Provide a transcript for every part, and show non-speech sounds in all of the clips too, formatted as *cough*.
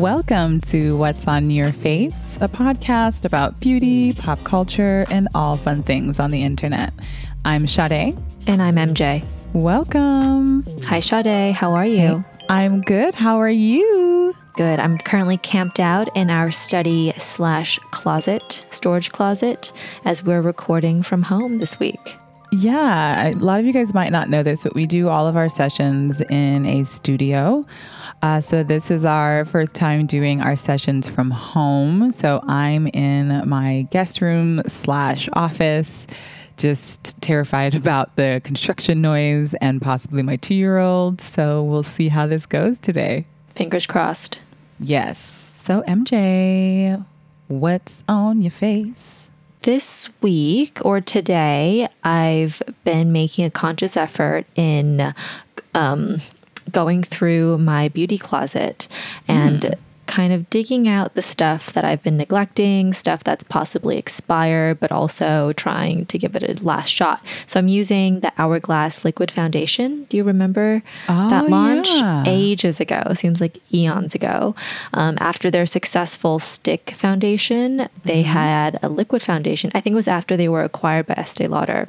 Welcome to What's on Your Face, a podcast about beauty, pop culture, and all fun things on the internet. I'm Sade. And I'm MJ. Welcome. Hi, Sade. How are you? I'm good. How are you? Good. I'm currently camped out in our study slash closet, storage closet, as we're recording from home this week. Yeah, a lot of you guys might not know this, but we do all of our sessions in a studio. Uh, so this is our first time doing our sessions from home. So I'm in my guest room slash office, just terrified *laughs* about the construction noise and possibly my two year old. So we'll see how this goes today. Fingers crossed. Yes. So MJ, what's on your face? This week or today, I've been making a conscious effort in um, going through my beauty closet and mm. Kind of digging out the stuff that I've been neglecting, stuff that's possibly expired, but also trying to give it a last shot. So I'm using the Hourglass Liquid Foundation. Do you remember oh, that launch? Yeah. Ages ago, seems like eons ago. Um, after their successful stick foundation, they mm-hmm. had a liquid foundation. I think it was after they were acquired by Estee Lauder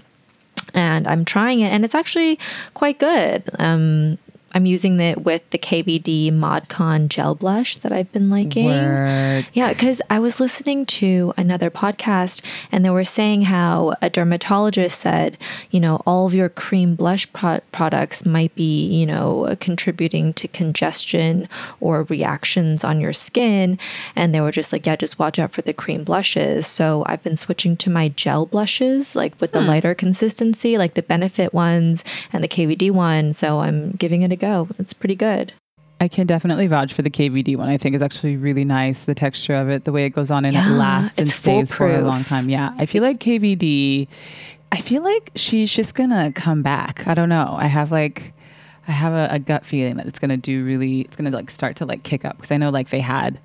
and I'm trying it, and it's actually quite good. Um, I'm using it with the KVD ModCon gel blush that I've been liking. Word. Yeah, because I was listening to another podcast and they were saying how a dermatologist said, you know, all of your cream blush pro- products might be, you know, contributing to congestion or reactions on your skin. And they were just like, yeah, just watch out for the cream blushes. So I've been switching to my gel blushes, like with the hmm. lighter consistency, like the Benefit ones and the KVD one. So I'm giving it a go. It's pretty good. I can definitely vouch for the KVD one. I think it's actually really nice. The texture of it, the way it goes on and yeah, it lasts and stays for a long time. Yeah. I feel like KVD, I feel like she's just going to come back. I don't know. I have like, I have a, a gut feeling that it's going to do really, it's going to like start to like kick up because I know like they had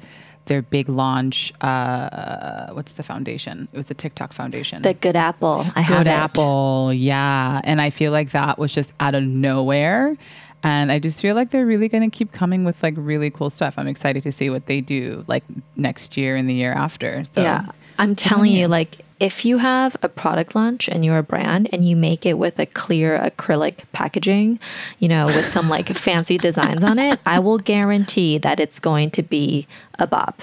their big launch. Uh, what's the foundation? It was the TikTok foundation. The Good Apple. I have Good Apple. Yeah. And I feel like that was just out of nowhere and I just feel like they're really going to keep coming with like really cool stuff. I'm excited to see what they do like next year and the year after. So, yeah. I'm telling you, like, if you have a product launch and you're a brand and you make it with a clear acrylic packaging, you know, with some like *laughs* fancy designs on it, I will guarantee that it's going to be a bop.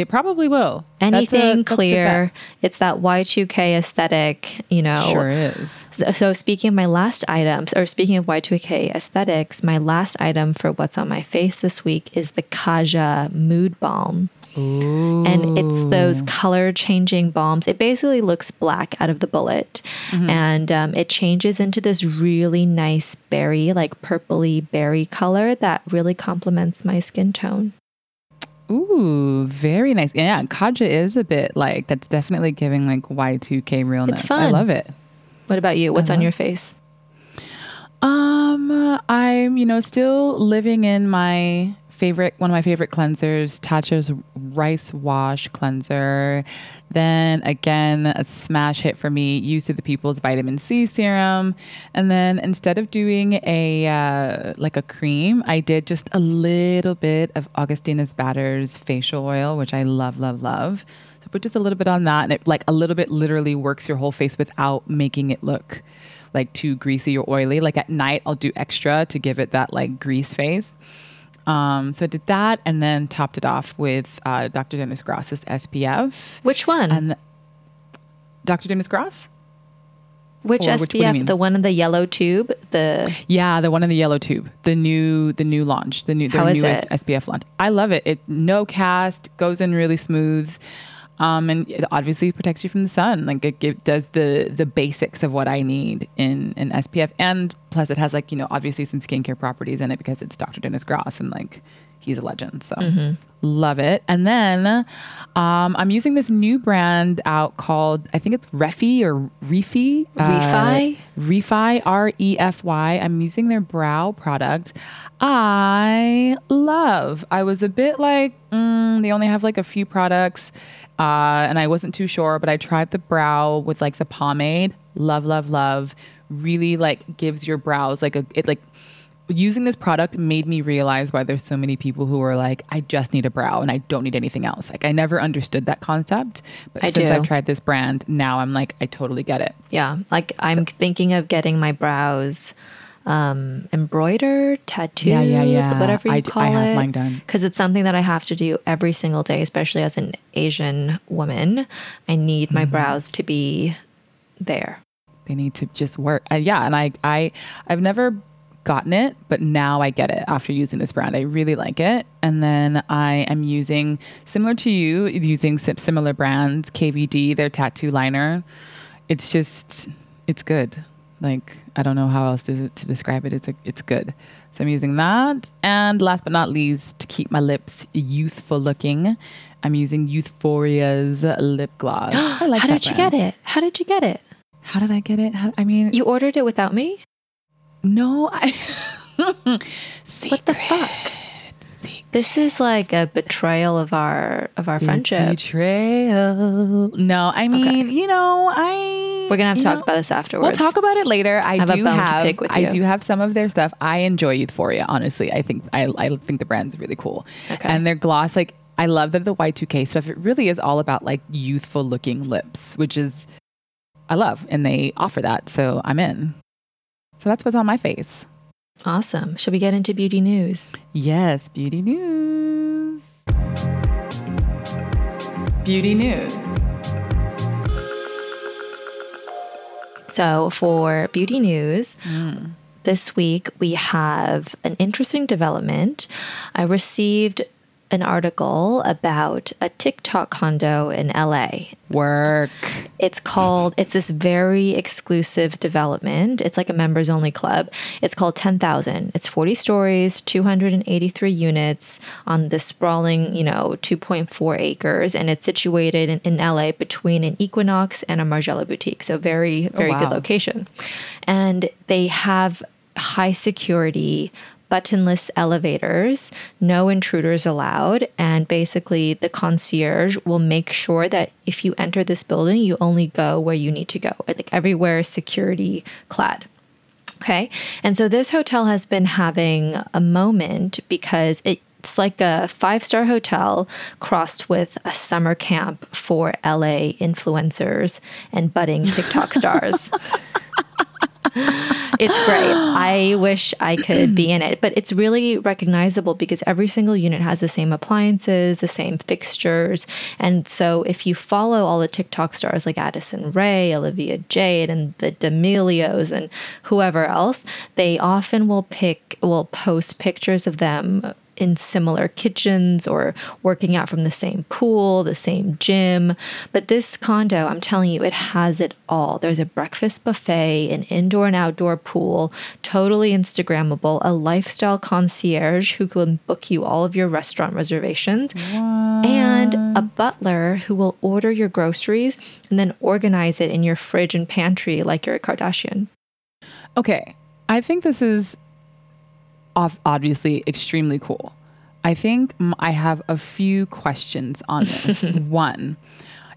It probably will. Anything a, clear. It's that Y2K aesthetic, you know. Sure is. So, so, speaking of my last items, or speaking of Y2K aesthetics, my last item for what's on my face this week is the Kaja Mood Balm. Ooh. And it's those color changing balms. It basically looks black out of the bullet. Mm-hmm. And um, it changes into this really nice berry, like purpley berry color that really complements my skin tone. Ooh, very nice. Yeah, Kaja is a bit like that's definitely giving like Y2K realness. It's fun. I love it. What about you? What's on your face? Um, I'm, you know, still living in my favorite one of my favorite cleansers, Tatcha's rice wash cleanser. Then again, a smash hit for me, Youth to the People's vitamin C serum. And then instead of doing a uh, like a cream, I did just a little bit of Augustinus Bader's facial oil, which I love, love, love. So put just a little bit on that, and it like a little bit literally works your whole face without making it look like too greasy or oily. Like at night, I'll do extra to give it that like grease face. Um, so I did that and then topped it off with uh, Dr. Dennis Gross's SPF. Which one? And the, Dr. Dennis Gross? Which or SPF? Which, the one in the yellow tube? The yeah, the one in the yellow tube. The new, the new launch. The new, the it? SPF launch. I love it. It no cast, goes in really smooth. Um, and it obviously protects you from the sun. Like it, it, does the the basics of what I need in an SPF, and plus it has like you know obviously some skincare properties in it because it's Dr. Dennis Gross and like he's a legend. So mm-hmm. love it. And then um, I'm using this new brand out called I think it's Refy or Refy. Refy. Uh, Refy. R E F Y. I'm using their brow product. I love. I was a bit like mm, they only have like a few products uh, and I wasn't too sure, but I tried the brow with like the pomade. Love, love, love. really like gives your brows like a it like using this product made me realize why there's so many people who are like, I just need a brow and I don't need anything else. Like I never understood that concept, but I since do. I've tried this brand, now I'm like, I totally get it. Yeah, like I'm thinking of getting my brows um, embroidered, tattooed, Yeah, yeah, yeah. whatever you I call I have it. mine done. because it's something that I have to do every single day, especially as an Asian woman. I need Mm-hmm. my brows to be there. They need to just work. Uh, yeah, and I I I've never gotten it, but now I get it after using this brand. I really like it. And then I am using similar to you, using similar brands, KVD, their tattoo liner. It's just it's good. Like I don't know how else to, to describe it. It's a, it's good. So I'm using that. And last but not least, to keep my lips youthful looking, I'm using Euphoria's lip gloss. *gasps* I like How did you brand. get it? How did you get it? How did I get it? How, I mean, You ordered it without me? no, I. *laughs* What the fuck? This is like a betrayal of our of our friendship. Betrayal. No, I mean, you know, I. We're gonna have to talk know, about this afterwards. We'll talk about it later. I, have a do have. I do have some of their stuff. I enjoy Euphoria. Honestly, I think I, I think the brand's really cool. Okay. And their gloss, like I love that the Y two K stuff. It really is all about like youthful looking lips, which is I love, and they offer that, so I'm in. So that's what's on my face. Awesome. Should we get into beauty news? Yes, beauty news. Beauty news. So, for beauty news, Mm. this week we have an interesting development. I received an article about a TikTok condo in LA. Work. It's called, it's this very exclusive development. It's like a members only club. It's called 10,000. It's 40 stories, 283 units on this sprawling, you know, 2.4 acres. And it's situated in, in LA between an Equinox and a Margiela boutique. So, very, very oh, good wow. location. And they have high security buttonless elevators, no intruders allowed, and basically the concierge will make sure that if you enter this building, you only go where you need to go. Like everywhere is security clad. Okay. And so this hotel has been having a moment because it's like a five star hotel crossed with a summer camp for LA influencers and budding TikTok stars. *laughs* it's great. I wish I could be in it, but it's really recognizable because every single unit has the same appliances, the same fixtures. And so if you follow all the TikTok stars like Addison Rae, Olivia Jade, and the D'Amelios and whoever else, they often will pick, will post pictures of them in similar kitchens or working out from the same pool, the same gym. But this condo, I'm telling you, it has it all. There's a breakfast buffet, an indoor and outdoor pool, totally Instagrammable, a lifestyle concierge who can book you all of your restaurant reservations, and a butler who will order your groceries and then organize it in your fridge and pantry like you're a Kardashian. Okay. I think this is obviously extremely cool. I think I have a few questions on this. *laughs* One,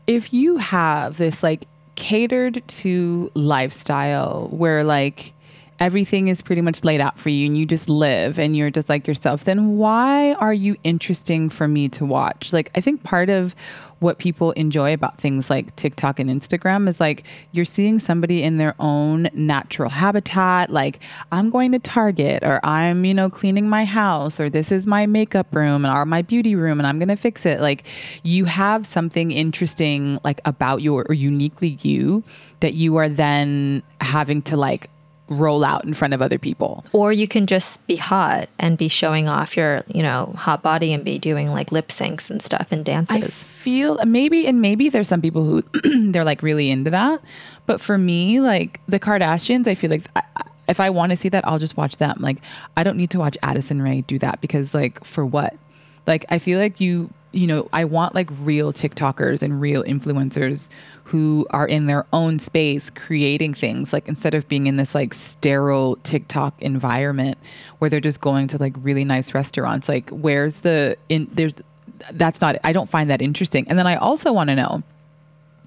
if you have this like catered to lifestyle where like everything is pretty much laid out for you and you just live and you're just like yourself, then why are you interesting for me to watch? Like, I think part of what people enjoy about things like TikTok and Instagram is like you're seeing somebody in their own natural habitat. Like, I'm going to Target or I'm, you know, cleaning my house or this is my makeup room or my beauty room and I'm going to fix it. Like, you have something interesting, like, about you or uniquely you that you are then having to like roll out in front of other people. Or you can just be hot and be showing off your, you know, hot body and be doing like lip syncs and stuff and dances. I feel maybe, and maybe there's some people who *clears throat* they're like really into that. But for me, like the Kardashians, I feel like I, I- if I want to see that, I'll just watch them. Like I don't need to watch Addison Rae do that because, like, for what? Like I feel like you, you know, I want like real TikTokers and real influencers who are in their own space creating things like instead of being in this like sterile TikTok environment where they're just going to like really nice restaurants like where's the in there's that's not I don't find that interesting and then I also want to know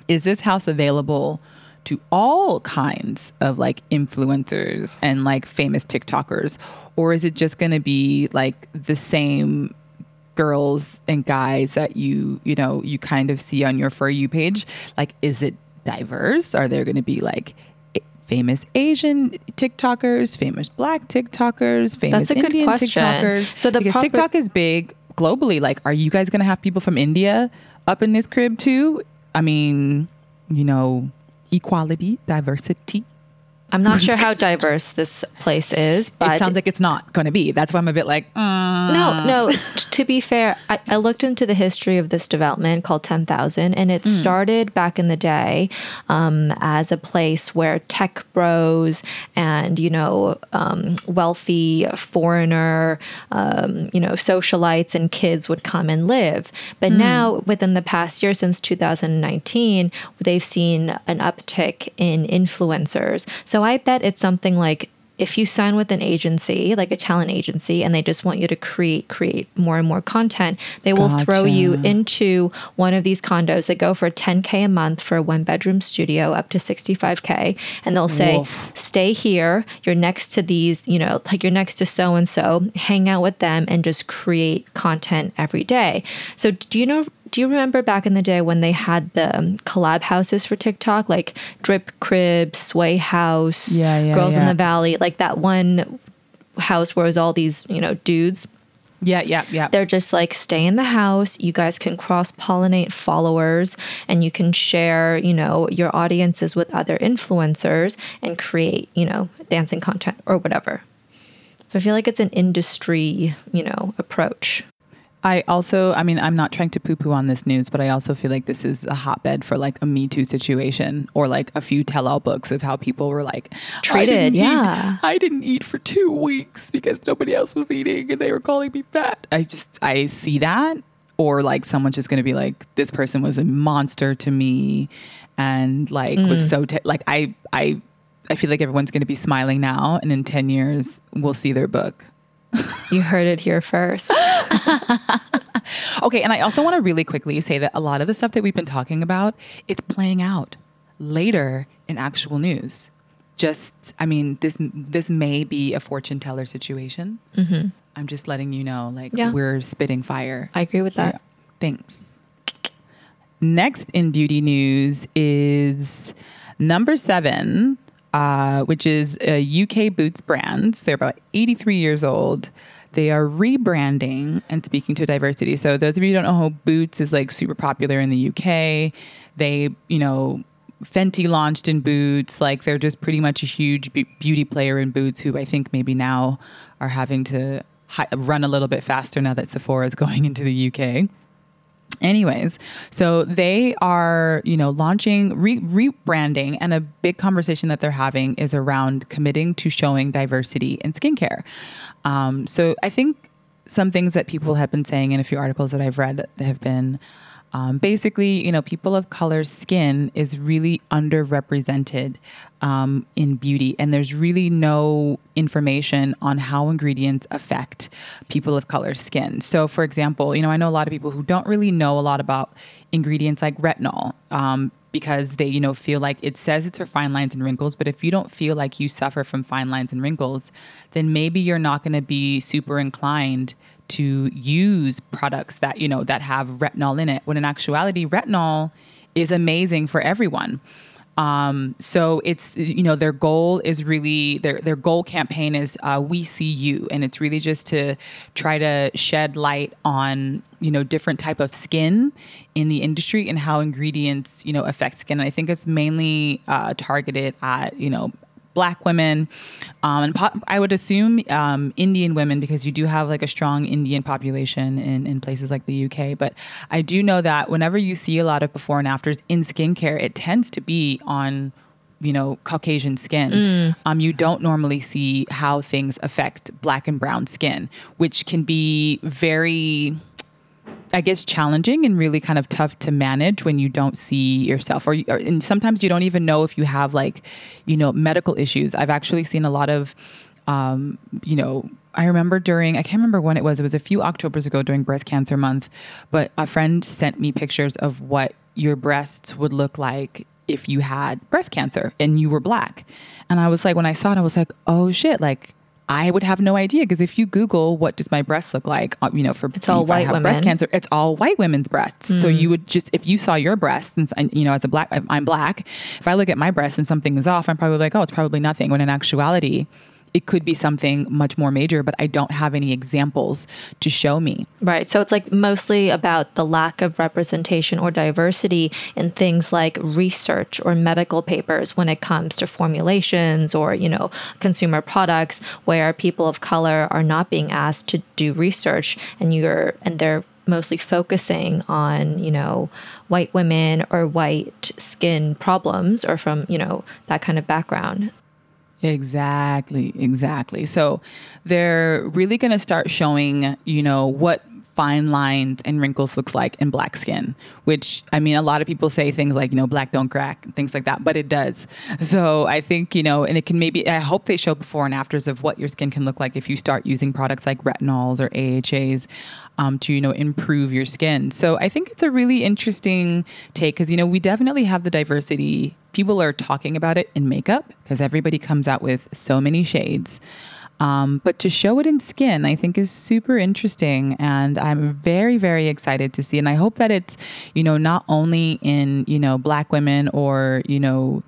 is this house available to all kinds of like influencers and like famous TikTokers? Or is it just going to be like the same girls and guys that you, you know, you kind of see on your For You page? Like, is it diverse? Are there going to be like famous Asian TikTokers, famous Black TikTokers, famous That's a good Indian question. TikTokers? So the because proper- TikTok is big globally. Like, are you guys going to have people from India up in this crib too? I mean, you know, equality, diversity. I'm not sure how diverse this place is, but it sounds like it's not going to be. That's why I'm a bit like, mm. No, no. t- to be fair, I, I looked into the history of this development called 10,000, and it started back in the day um, as a place where tech bros and, you know, um, wealthy foreigner, um, you know, socialites and kids would come and live. But now, within the past year, since 2019, they've seen an uptick in influencers. So I bet it's something like if you sign with an agency like a talent agency and they just want you to create create more and more content they will throw you into one of these condos that go for 10k a month for a one bedroom studio up to 65k and they'll say Woof. stay here. You're next to these you know like you're next to so and so hang out with them and just create content every day. So do you know do you remember back in the day when they had the um, collab houses for TikTok, like Drip Crib, Sway House, Yeah, yeah, Girls in the Valley, like that one house where it was all these, you know, dudes. Yeah, yeah, yeah. They're just like, stay in the house. You guys can cross pollinate followers and you can share, you know, your audiences with other influencers and create, you know, dancing content or whatever. So I feel like it's an industry, you know, approach. I also, I mean, I'm not trying to poo poo on this news, but I also feel like this is a hotbed for like a Me Too situation or like a few tell all books of how people were like Treated, eat- yeah. I didn't eat for two weeks because nobody else was eating and they were calling me fat. I just, I see that. Or like someone's just going to be like, this person was a monster to me and like Mm. was so, t- like, I, I, I feel like everyone's going to be smiling now and in 10 years we'll see their book. You heard it here first. *laughs* Okay, and I also want to really quickly say that a lot of the stuff that we've been talking about, it's playing out later in actual news. Just, I mean, this this may be a fortune teller situation. Mm-hmm. I'm just letting you know, like Yeah. we're spitting fire. I agree with that. Thanks. Next in beauty news is number seven, uh, which is a UK boots brand. They're about 83 years old. They are rebranding and speaking to diversity. So those of you who don't know how Boots is like super popular in the UK. They, you know, Fenty launched in Boots. Like they're just pretty much a huge be- beauty player in Boots who I think maybe now are having to hi- run a little bit faster now that Sephora is *laughs* going into the UK. Anyways, so they are, you know, launching, re- rebranding, and a big conversation that they're having is around committing to showing diversity in skincare. Um, so I think some things that people have been saying in a few articles that I've read that have been um, basically, you know, people of color skin is really underrepresented um, in beauty, and there's really no information on how ingredients affect people of color skin. So, for example, you know, I know a lot of people who don't really know a lot about ingredients like retinol. Um, because they, you know, feel like it says it's for fine lines and wrinkles, but if you don't feel like you suffer from fine lines and wrinkles, then maybe you're not going to be super inclined to use products that you know that have retinol in it when in actuality retinol is amazing for everyone. Um, so it's you know their goal is really their their goal campaign is uh, we see you. And it's really just to try to shed light on you know different type of skin in the industry and how ingredients you know affect skin. And i think it's mainly uh, targeted at you know black women um, and po- i would assume um, indian women because you do have like a strong indian population in, in places like the uk but i do know that whenever you see a lot of before and afters in skincare it tends to be on you know caucasian skin. Um, you don't normally see how things affect black and brown skin which can be very I guess challenging and really kind of tough to manage when you don't see yourself, or, or and sometimes you don't even know if you have like, you know, medical issues. I've actually seen a lot of, um, you know, I remember during I can't remember when it was. It was a few October's ago during Breast Cancer Month, but a friend sent me pictures of what your breasts would look like if you had breast cancer and you were black. And I was like, when I saw it, I was like, oh shit, like I would have no idea because if you Google what does my breast look like, uh, you know, for It's all white have women. breast cancer, it's all white women's breasts. So you would just if you saw your breasts, and I- you know, as a black, I'm black. If I look at my breasts and something is off, I'm probably like, oh, it's probably nothing. When in actuality, it could be something much more major, but I don't have any examples to show me. Right. So it's like mostly about the lack of representation or diversity in things like research or medical papers when it comes to formulations or, you know, consumer products where people of color are not being asked to do research and you're and they're mostly focusing on, you know, white women or white skin problems or from, you know, that kind of background. Exactly, exactly. So they're really going to start showing, you know, what fine lines and wrinkles looks like in black skin, which I mean, a lot of people say things like, you know, black don't crack, things like that, but it does. So I think, you know, and it can maybe, I hope they show before and afters of what your skin can look like if you start using products like retinols or AHAs um, to, you know, improve your skin. So I think it's a really interesting take because, you know, we definitely have the diversity. People are talking about it in makeup because everybody comes out with so many shades. Um, but to show it in skin, I think is super interesting, and I'm very, very excited to see. And I hope that it's, you know, not only in you know black women or you know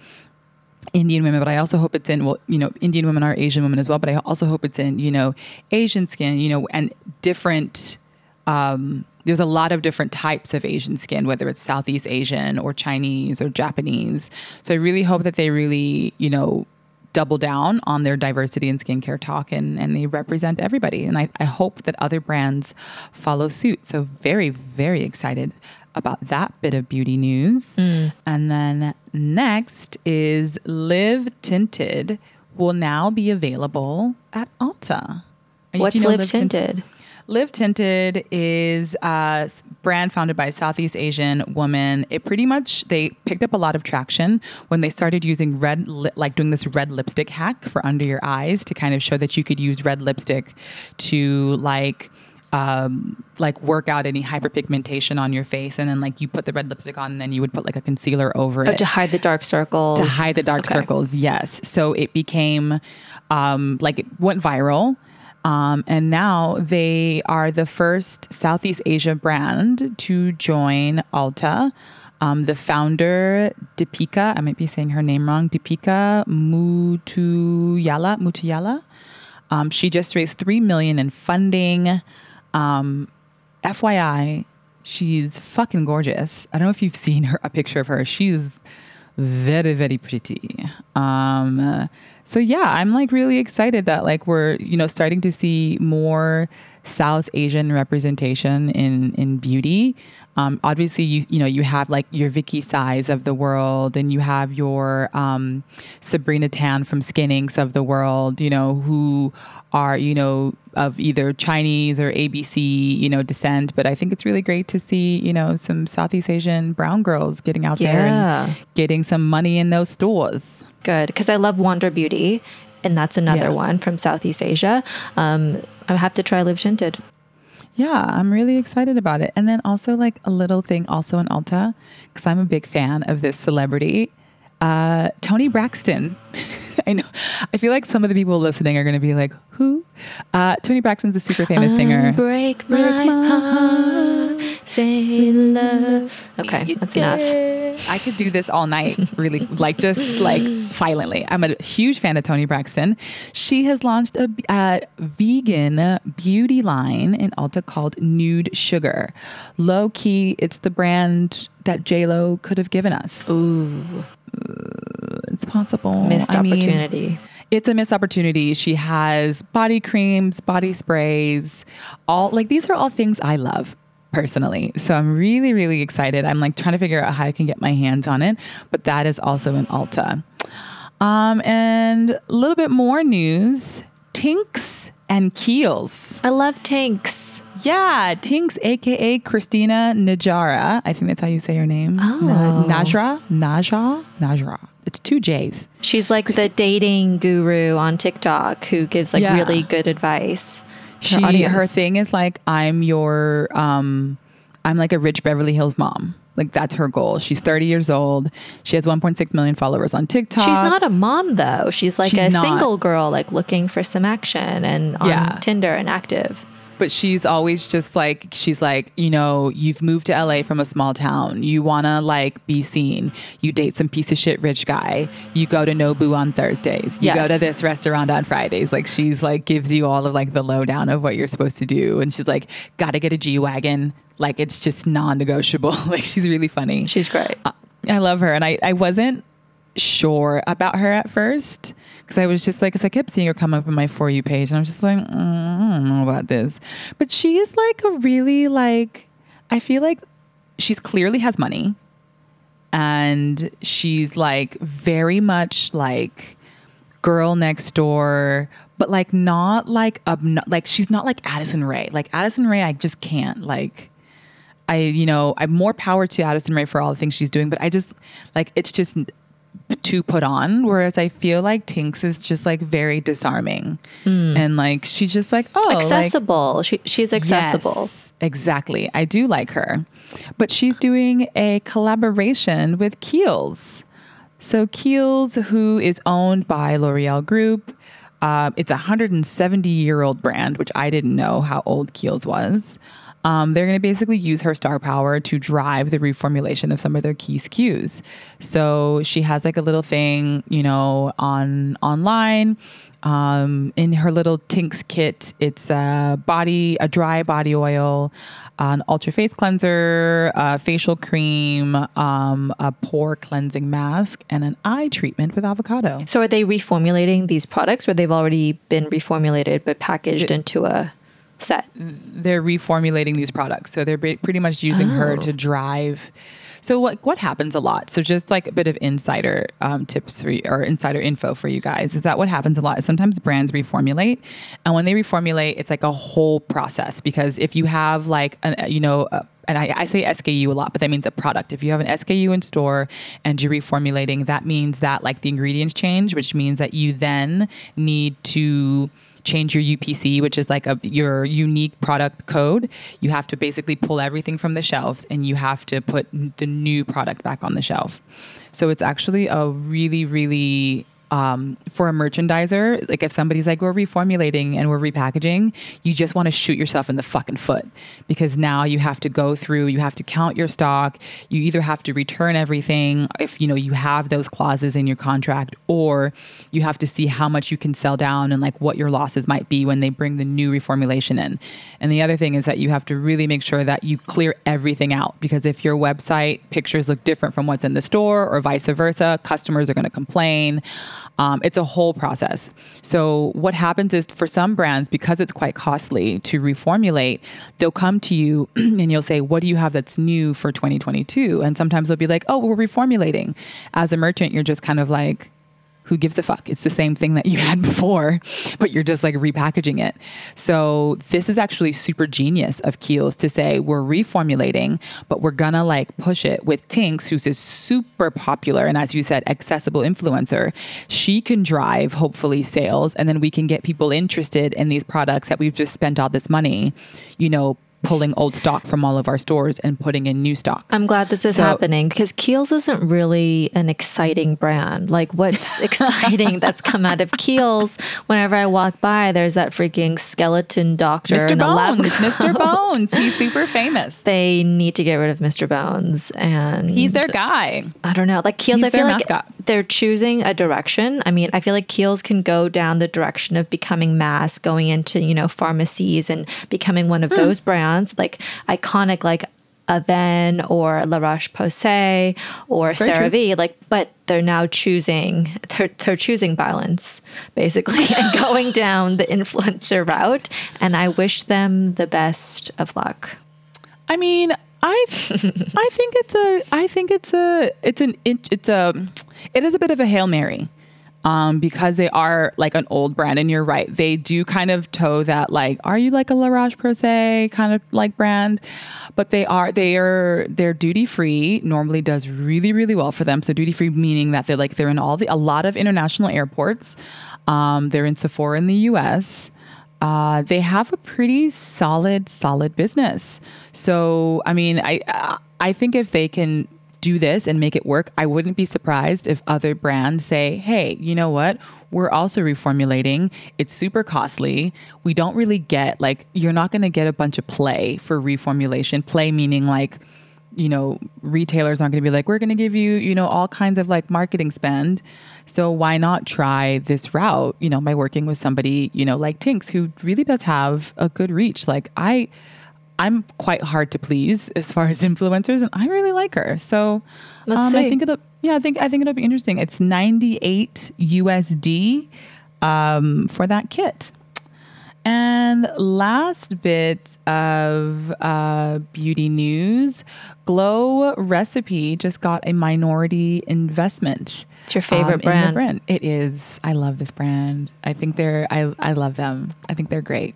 Indian women, but I also hope it's in well, you know, Indian women are Asian women as well. But I also hope it's in you know Asian skin, you know, and different. Um, there's a lot of different types of Asian skin, whether it's Southeast Asian or Chinese or Japanese. So I really hope that they really, you know, double down on their diversity in skincare talk and, and they represent everybody. And I, I hope that other brands follow suit. So very, very excited about that bit of beauty news. Mm. And then next is Live Tinted will now be available at Ulta. What's you know Live Tinted? Live Tinted is a brand founded by a Southeast Asian woman. It pretty much they picked up a lot of traction when they started using red, li- like doing this red lipstick hack for under your eyes to kind of show that you could use red lipstick to like um, like work out any hyperpigmentation on your face, and then like you put the red lipstick on, and then you would put like a concealer over Oh, it to hide the dark circles. to hide the dark Okay. circles. Yes. So it became um, like it went viral. Um, and now they are the first Southeast Asia brand to join Ulta. Um, the founder, Deepica, I might be saying her name wrong, Deepica Mutyala, Mutyala. Um, she just raised three million in funding. Um, FYI, she's fucking gorgeous. I don't know if you've seen her a picture of her. She's very very pretty. Um, so yeah, I'm like really excited that like we're you know starting to see more South Asian representation in in beauty. Um, obviously, you you know you have like your Vicky Tsai's of the world, and you have your um, Sabrina Tan from Skin Inc's of the world. You know who are you know of either Chinese or ABC you know descent. But I think it's really great to see you know some Southeast Asian brown girls getting out there and getting some money in those stores. Good, because I love Wander Beauty, and that's another Yeah. one from Southeast Asia. Um, I have to try Live Tinted. Yeah, I'm really excited about it. And then also like a little thing also in Ulta, because I'm a big fan of this celebrity, uh, Toni Braxton. *laughs* I know. I feel like some of the people listening are going to be like, "Who?" Uh, Toni Braxton's a super famous singer. Break my heart, say love. Okay, that's enough. I could do this all night, really, like just like silently. I'm a huge fan of Toni Braxton. She has launched a, a vegan beauty line in Ulta called Nude Sugar. Low key, it's the brand that J Lo could have given us. Ooh, uh, It's possible. missed I mean, opportunity. it's a missed opportunity. She has body creams, body sprays, all like these are all things I love personally. So I'm really, really excited. I'm like trying to figure out how I can get my hands on it, but that is also in Ulta. Um, and a little bit more news Tinx and Kiehl's. I love tanks. Yeah, Tinx, aka Christina Najara. I think that's how you say her name. Oh. Najra? Najra? Najra. It's two J's. She's like the dating guru on TikTok who gives like Yeah. really good advice. She audience. her thing is like i'm your um i'm like a rich beverly hills mom Like that's her goal. She's 30 years old. She has 1.6 million followers on TikTok. She's not a mom though. She's like She's a not. single girl, like looking for some action and on Yeah. Tinder and active. But she's always just like she's like you know you've moved to la from a small town. You want to like be seen. You date some piece of shit rich guy. You go to nobu on thursdays. You go to this restaurant on fridays. Like she's like gives you all of like the lowdown of what you're supposed to do. And she's like gotta get a g-wagon like it's just non-negotiable. *laughs* Like she's really funny. She's great. Uh, I love her. And I, I wasn't sure about her at first because I was just like, because I kept seeing her come up on my For You page and I was just like, mm, I don't know about this. But she is like a really like, I feel like she's clearly has money and she's like very much like girl next door but like not like obno- like she's not like Addison Rae like Addison Rae I just can't like I, you know, I'm more power to Addison Rae for all the things she's doing, but I just like it's just too put on. Whereas I feel like Tinx is just like very disarming, and like she's just like oh, like- accessible. she, she's accessible. Yes, exactly. I do like her, but she's doing a collaboration with Kiehl's. So Kiehl's, who is owned by L'Oreal Group, uh, it's a 170 year old brand, which I didn't know how old Kiehl's was. Um, they're going to basically use her star power to drive the reformulation of some of their key SKUs. So she has like a little thing, you know, on online. Um, in her little Tinx kit, it's a body, a dry body oil, an ultra face cleanser, a facial cream, um, a pore cleansing mask, and an eye treatment with avocado. So are they reformulating these products or they've already been reformulated but packaged into a set? they're reformulating these products. So they're pretty much using her to drive. So what what happens a lot? So just like a bit of insider um, tips for you, or insider info for you guys is that what happens a lot is sometimes brands reformulate, and when they reformulate, it's like a whole process because if you have like an, you know. A, and I, I say SKU a lot, but that means a product. If you have an SKU in store and you're reformulating, that means that like the ingredients change, which means that you then need to change your UPC, which is like a your unique product code. You have to basically pull everything from the shelves and you have to put the new product back on the shelf. So it's actually a really, really um, for a merchandiser, like if somebody's like, we're reformulating and we're repackaging, you just want to shoot yourself in the fucking foot because now you have to go through, you have to count your stock. You either have to return everything if you know you have those clauses in your contract, or you have to see how much you can sell down and like what your losses might be when they bring the new reformulation in. And the other thing is that you have to really make sure that you clear everything out because if your website pictures look different from what's in the store or vice versa, customers are going to complain. Um, it's a whole process. So what happens is for some brands, because it's quite costly to reformulate, they'll come to you *clears throat* and you'll say, "What do you have that's new for 2022?" And sometimes they'll be like, "Oh, we're reformulating." As a merchant, you're just kind of like, who gives a fuck? It's the same thing that you *laughs* had before, but you're just like repackaging it. So this is actually super genius of Kiehl's to say we're reformulating, but we're gonna like push it with Tinx, who's a super popular and as you said, accessible influencer. She can drive hopefully sales, and then we can get people interested in these products that we've just spent all this money, you know, pulling old stock from all of our stores and putting in new stock. I'm glad this is So- happening because Kiehl's isn't really an exciting brand. Like, what's *laughs* exciting that's come out of Kiehl's? Whenever I walk by, there's that freaking skeleton doctor Mr. in a lab. Bones, Mr. *laughs* Bones, he's super famous. They need to get rid of Mr. Bones, and He's their guy. I don't know. Like Kiehl's, He's I feel like mascot. they're choosing a direction. I mean, I feel like Kiehl's can go down the direction of becoming mass, going into, you know, pharmacies and becoming one of Hmm. those brands, like iconic like Avène or La Roche Posay or Very CeraVe. Like, but they're now choosing they're they're choosing violence basically *laughs* and going down the influencer route. And I wish them the best of luck. I mean, I *laughs* I think it's a I think it's a it's an it's a it is a bit of a hail mary. Um, because they are like an old brand, and you're right, they do kind of toe that like, are you like a La Roche Posay kind of like brand? But they are they are they're duty free. Normally does really really well for them. So duty free meaning that they're like they're in all the a lot of international airports. Um, they're in Sephora in the U.S. uh, they have a pretty solid, solid business. So, I mean, I I think if they can do this and make it work, I wouldn't be surprised if other brands say, "Hey, you know what? We're also reformulating. It's super costly. We don't really get like you're not going to get a bunch of play for reformulation. Play meaning like." you know, retailers aren't going to be like, we're going to give you, you know, all kinds of like marketing spend. So why not try this route, you know, by working with somebody, you know, like Tinx, who really does have a good reach. Like I, I'm quite hard to please as far as *laughs* influencers, and I really like her. So um, I think it'll, yeah, I think I think it'll be interesting. It's 98 USD um, for that kit. And last bit of uh, beauty news Glow Recipe just got a minority investment. It's your favorite um, brand. brand. It is. I love this brand. I think they're, I, I love them. I think they're great.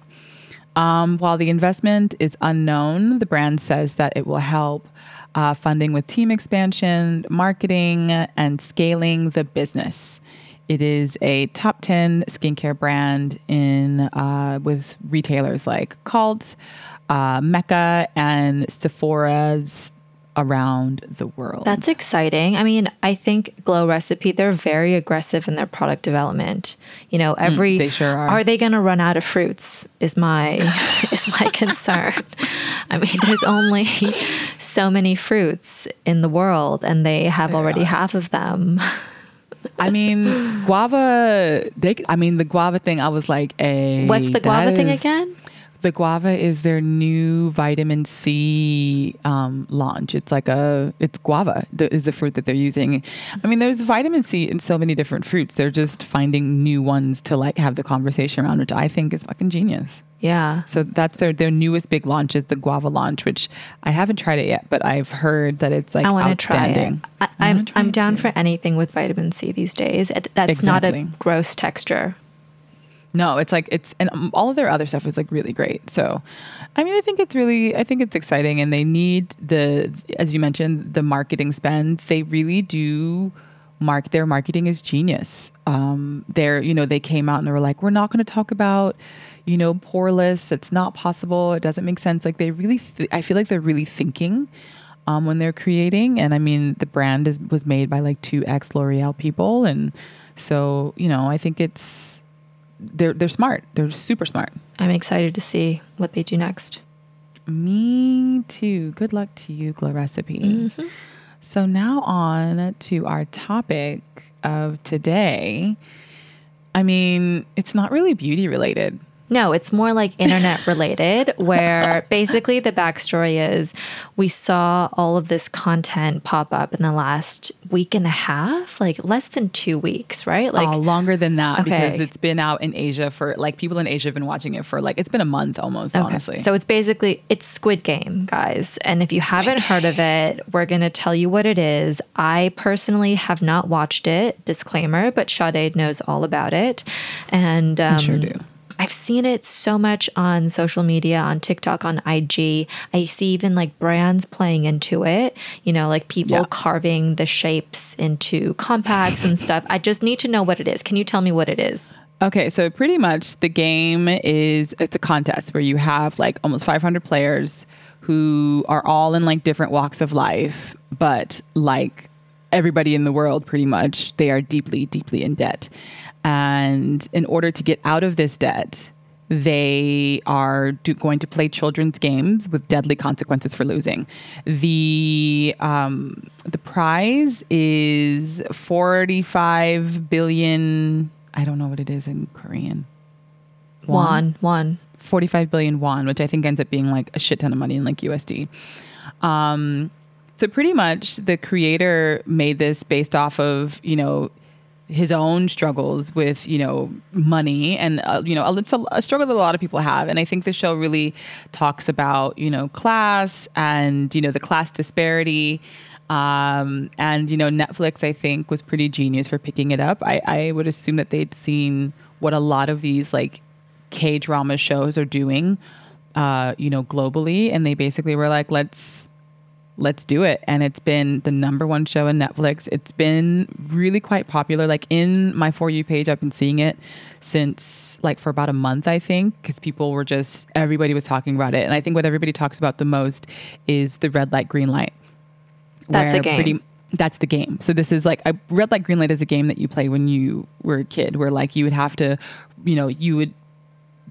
Um, while the investment is unknown, the brand says that it will help uh, funding with team expansion, marketing, and scaling the business. It is a top 10 skincare brand in uh, with retailers like Cult, uh, Mecca, and Sephora's around the world. That's exciting. I mean, I think Glow Recipe, they're very aggressive in their product development. You know, mm, every mm, they sure are. Are they going to run out of fruits? Is my *laughs* is my concern. I mean, there's only so many fruits in the world and they have already are. half of them. I mean, *laughs* guava. They, I mean, the guava thing. I was like, a. What's the guava thing again? The guava is their new vitamin C um, launch. It's like a, it's guava is the fruit that they're using. I mean, there's vitamin C in so many different fruits. They're just finding new ones to like have the conversation around, which I think is fucking genius. Yeah. So that's their their newest big launch is the guava launch, which I haven't tried it yet, but I've heard that it's like I want to try it. I, am I'm, I'm down too. for anything with vitamin C these days. That's exactly. not a gross texture. No, it's like it's and all of their other stuff is like really great. So, I mean, I think it's really I think it's exciting and they need the as you mentioned the marketing spend. They really do mark their marketing is genius. Um, they're you know they came out and they were like we're not going to talk about you know, poreless. It's not possible. It doesn't make sense. Like they really, th- I feel like they're really thinking um, when they're creating. And I mean, the brand is, was made by like two ex L'Oreal people, and so you know, I think it's they're they're smart. They're super smart. I'm excited to see what they do next. Me too. Good luck to you, Glow Recipe. Mm-hmm. So now on to our topic of today. I mean, it's not really beauty related. No, it's more like internet related, *laughs* where basically the backstory is we saw all of this content pop up in the last week and a half, like less than two weeks, right? Like oh, longer than that okay. because it's been out in Asia for like people in Asia have been watching it for like it's been a month almost, okay. honestly. So it's basically it's Squid Game, guys. And if you Squid haven't heard of it, we're gonna tell you what it is. I personally have not watched it, disclaimer, but Sade knows all about it. And um, I sure do. I've seen it so much on social media, on TikTok, on IG. I see even like brands playing into it, you know, like people yeah. carving the shapes into compacts and stuff. I just need to know what it is. Can you tell me what it is? Okay, so pretty much the game is it's a contest where you have like almost 500 players who are all in like different walks of life, but like everybody in the world pretty much they are deeply deeply in debt and in order to get out of this debt, they are do, going to play children's games with deadly consequences for losing. The um, the prize is forty five billion. I don't know what it is in Korean. Won, won. Forty five billion won, which I think ends up being like a shit ton of money in like USD. Um, so pretty much, the creator made this based off of you know his own struggles with you know money and uh, you know it's a, a, struggle that a lot of people have. And i think the show really talks about you know class and you know the class disparity. Um, and you know netflix i think was pretty genius for picking it up. I, I would assume that they'd seen what a lot of these like k drama shows are doing uh, you know globally. And they basically were like let's let's do it. And it's been the number one show on Netflix. It's been really quite popular. Like in my For You page, I've been seeing it since like for about a month, I think, because people were just, everybody was talking about it. And I think what everybody talks about the most is the red light, green light. That's a game. that's the game. So this is like a red light, green light is a game that you play when you were a kid, where like you would have to, you know, you would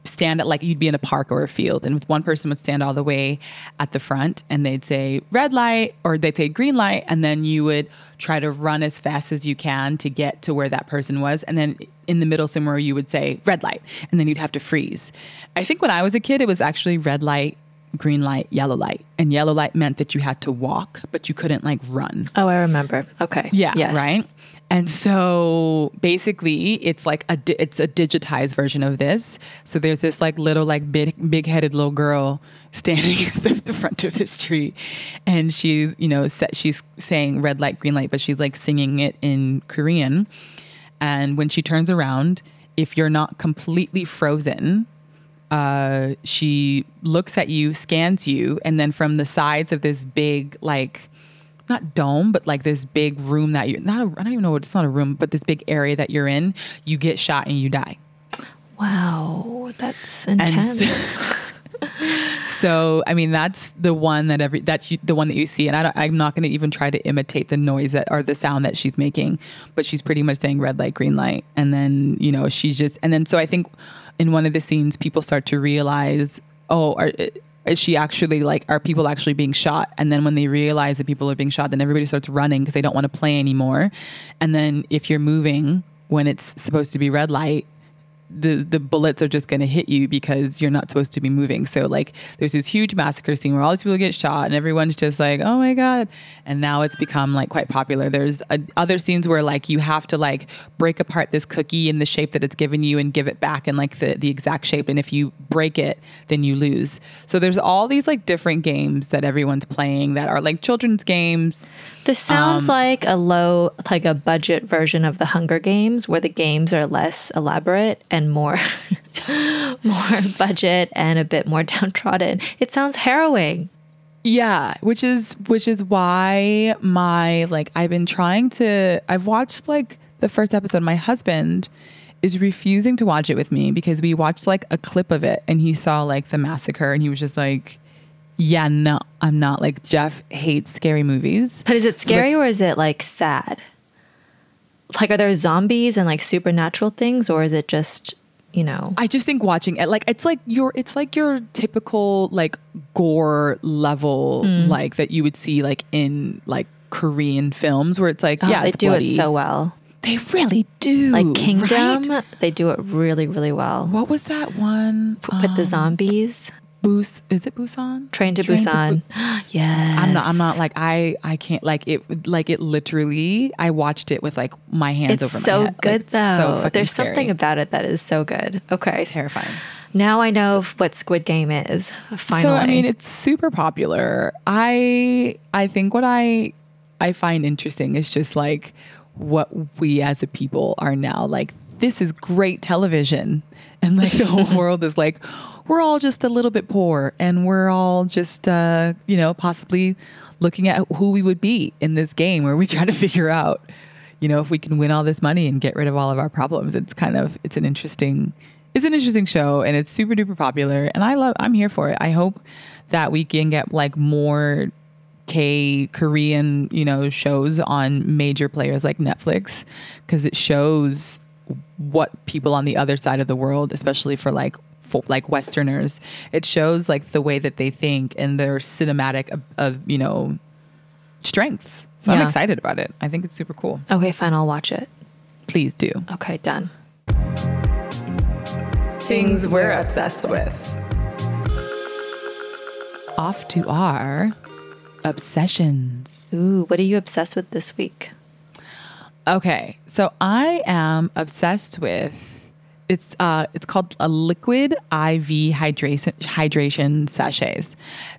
stand at like you'd be in a park or a field and one person would stand all the way at the front and they'd say red light or they'd say green light and then you would try to run as fast as you can to get to where that person was and then in the middle somewhere you would say red light and then you'd have to freeze i think when i was a kid it was actually red light green light yellow light and yellow light meant that you had to walk but you couldn't like run Oh, I remember. Okay. yeah. Yes. Right. And so basically, it's like a di- it's a digitized version of this. So there's this like little like big big headed little girl standing *laughs* at the, front of this tree, and she's you know set, she's saying red light green light, but she's like singing it in Korean. And when she turns around, if you're not completely frozen, uh, she looks at you, scans you, and then from the sides of this big, like, not dome, but like this big room that you're not, a, I don't even know what it's not a room, but this big area that you're in, you get shot and you die. Wow, that's intense. *laughs* So, I mean, that's the one that every, that's you, the one that you see. And I don't, I'm not going to even try to imitate the noise that, or the sound that she's making, but she's pretty much saying red light, green light. And then, you know, she's just, and then so I think in one of the scenes, people start to realize, oh, are, is she actually like, are people actually being shot? And then when they realize that people are being shot, then everybody starts running because they don't want to play anymore. And then if you're moving when it's supposed to be red light, the the bullets are just going to hit you because you're not supposed to be moving. So like there's this huge massacre scene where all these people get shot and everyone's just like, "Oh my god." And now it's become like quite popular. There's uh other scenes where like you have to like break apart this cookie in the shape that it's given you and give it back in like the the exact shape and if you break it, then you lose. So there's all these like different games that everyone's playing that are like children's games. This sounds like a low, like a budget version of the Hunger Games, where the games are less elaborate and more, *laughs* more budget and a bit more *laughs* downtrodden. It sounds harrowing. Yeah, which is which is why my like I've been trying to I've watched like the first episode. My husband is refusing to watch it with me because we watched like a clip of it and he saw like the massacre and he was just like, Yeah, no, I'm not. Like Jeff hates scary movies. But is it scary or is it like sad? Like, are there zombies and like supernatural things, or is it just, you know? I just think watching it like it's like your it's like your typical like gore level mm. like that you would see like in like Korean films where it's like Oh, yeah they do bloody. it so well. They really do. Like Kingdom, right? they do it really, really well. What was that one? With the um, zombies, Bus is it Busan? Train to Train Busan. yes. *gasps* I'm not. I'm not like I. I can't like it. Like it literally. I watched it with like my hands It's over my so head. Like, good so though. fucking There's scary. something about it that is so good. Okay. terrifying. Now I know what Squid Game is. Finally. So I mean, it's super popular. I I think what I I find interesting is just like what we as a people are now like. This is great television, and like the *laughs* whole world is like, we're all just a little bit poor, and we're all just uh, you know possibly looking at who we would be in this game where we try to *laughs* figure out you know if we can win all this money and get rid of all of our problems. It's kind of it's an interesting it's an interesting show and it's super duper popular and i love i'm here for it. I hope that we can get like more k korean you know shows on major players like netflix because it shows what people on the other side of the world especially for like like westerners it shows like the way that they think and their cinematic of, of you know strengths so i'm excited about it i think it's super cool okay, fine. I'll watch it. please do Okay, done. things we're obsessed with. Off to our obsessions. Ooh, what are you obsessed with this week? Okay, so I am obsessed with it's uh it's called a liquid IV hydration hydration sachets.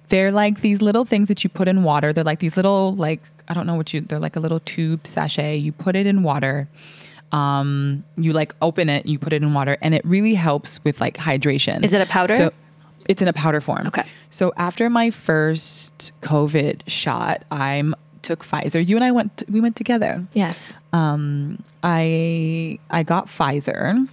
They're like these little things that you put in water. They're like these little like I don't know what you they're like a little tube sachet. You put it in water. Um you like open it, you put it in water and it really helps with like hydration. Is it a powder? So It's in a powder form. Okay. So after my first COVID shot, I'm took Pfizer. You and I went. we went together. Yes. Um, I I got Pfizer,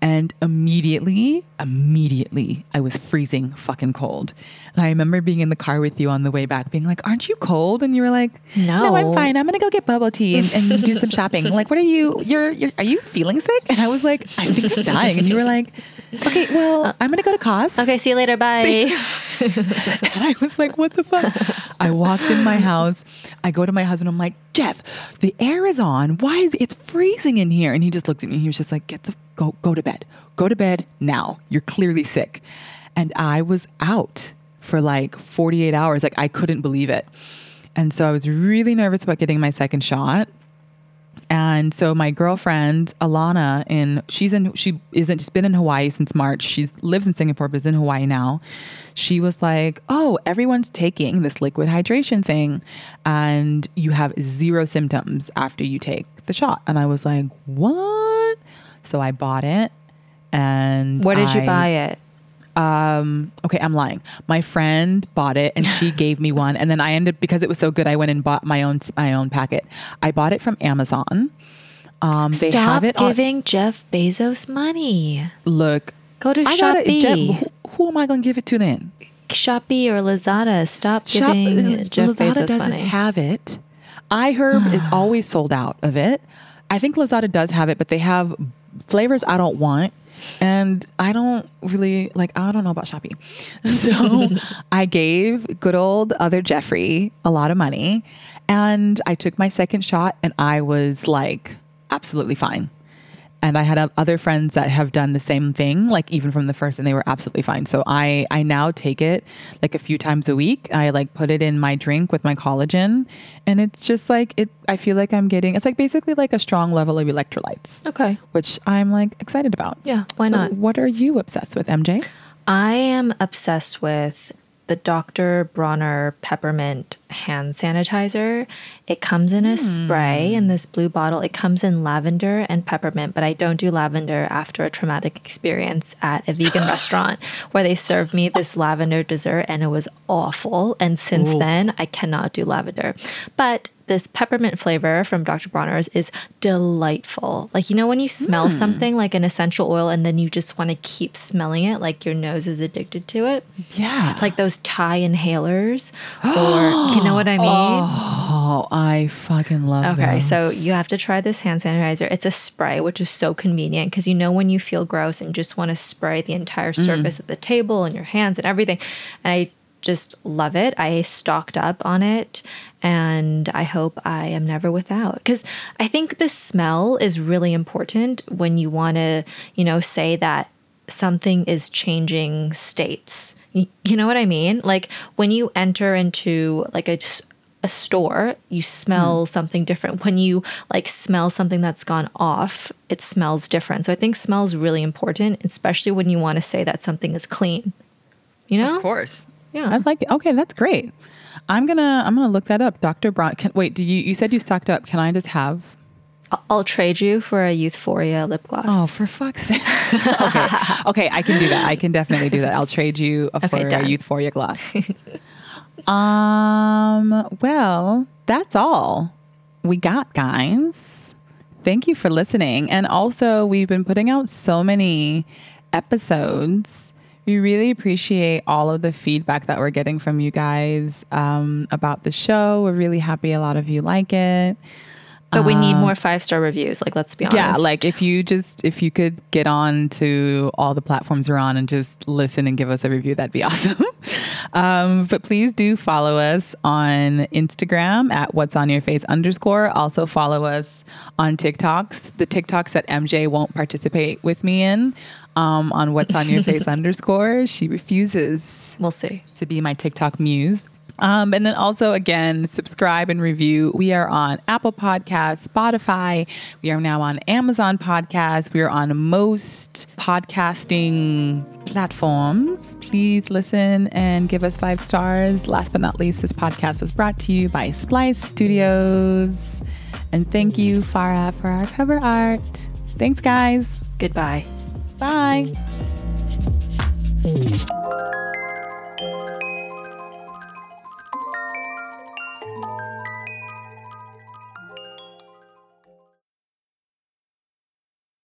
and immediately, immediately, I was freezing fucking cold. And I remember being in the car with you on the way back, being like, "Aren't you cold?" And you were like, No. no I'm fine. I'm gonna go get bubble tea and, and do some shopping." *laughs* like, what are you? You're, you're are you feeling sick? And I was like, "I think I'm dying." And you were like, "Okay, well, uh, I'm gonna go to Cos." Okay, see you later. Bye. *laughs* And I was like, what the fuck? I walked in my house. I go to my husband. I'm like, Jeff, the air is on. Why is it's freezing in here? And he just looked at me. He was just like, get the go go to bed. Go to bed now. You're clearly sick. And I was out for like 48 hours. Like I couldn't believe it. And so I was really nervous about getting my second shot. And so my girlfriend Alana in she's in she isn't she's been in Hawaii since March. She lives in Singapore but is in Hawaii now. She was like, "Oh, everyone's taking this liquid hydration thing and you have zero symptoms after you take the shot." And I was like, "What?" So I bought it and Where did you buy it? um okay i'm lying my friend bought it and she *laughs* gave me one and then i ended because it was so good i went and bought my own my own packet i bought it from amazon um they Stop have it on giving Jeff Bezos money. look Go to I Shopee. Jeff- who, who am i going to give it to then Shopee or Lazada. Stop Shop- giving Jeff lazada Bezos doesn't money. have it iherb is *sighs* always sold out of it i think lazada does have it but they have flavors i don't want and I don't really like, I don't know about Shopee. *laughs* So I gave good old other Jeffrey a lot of money and I took my second shot and I was like absolutely fine. And I had other friends that have done the same thing, like even from the first, and they were absolutely fine. So I, I now take it like a few times a week. I like put it in my drink with my collagen, and it's just like it. I feel like I'm getting. It's like basically like a strong level of electrolytes Okay. which I'm like excited about. Yeah, why So not? What are you obsessed with, MJ? I am obsessed with the Dr. Bronner peppermint hand sanitizer. It comes in a hmm. spray in this blue bottle. It comes in lavender and peppermint, but I don't do lavender after a traumatic experience at a vegan *laughs* restaurant where they served me this lavender dessert and it was awful. And since Ooh. then, I cannot do lavender. But this peppermint flavor from Dr. Bronner's is delightful. Like, you know, when you smell hmm. something like an essential oil and then you just want to keep smelling it, like your nose is addicted to it. Yeah. It's like those Thai inhalers, *gasps* or you know what I mean? oh, I fucking love it. Okay, them. so you have to try this hand sanitizer. It's a spray, which is so convenient because you know when you feel gross and just want to spray the entire mm. surface of the table and your hands and everything. And I just love it. I stocked up on it and I hope I am never without. Because I think the smell is really important when you want to, you know, say that something is changing states. You, know what I mean? Like when you enter into like a, a store, you smell hmm. something different. When you like smell something that's gone off, it smells different. So I think smell is really important, especially when you want to say that something is clean. You know? of course. Yeah. I like it. Okay, that's great. I'm gonna I'm gonna look that up. Dr. Braun. Can, wait, do you you said you stocked up? Can I just have? I'll- trade you for a Youthforia lip gloss. Oh, for fuck's sake. *laughs* okay, okay, I can do that. I can definitely do that. I'll trade you a, Okay, for a done. Youthforia glass. um. Well, that's all we got, guys. Thank you for listening, and also we've been putting out so many episodes. We really appreciate all of the feedback that we're getting from you guys um, about the show. We're really happy a lot of you like it. but we need more five star reviews. Like, let's be honest. Yeah, like if you just if you could get on to all the platforms we're on and just listen and give us a review, that'd be *laughs* awesome. Um, but please do follow us on Instagram at what's on your face underscore. Also follow us on TikToks. The TikToks that MJ won't participate with me in um, on what's on your *laughs* face underscore. She refuses we'll see. to be my TikTok muse. Um, and then also, again, subscribe and review. We are on Apple Podcasts, Spotify. We are now on Amazon Podcasts. We are on most podcasting platforms. Please listen and give us five stars. Last but not least, this podcast was brought to you by Splice Studios. And thank you, Farah, for our cover art. Thanks, guys. Goodbye. Bye.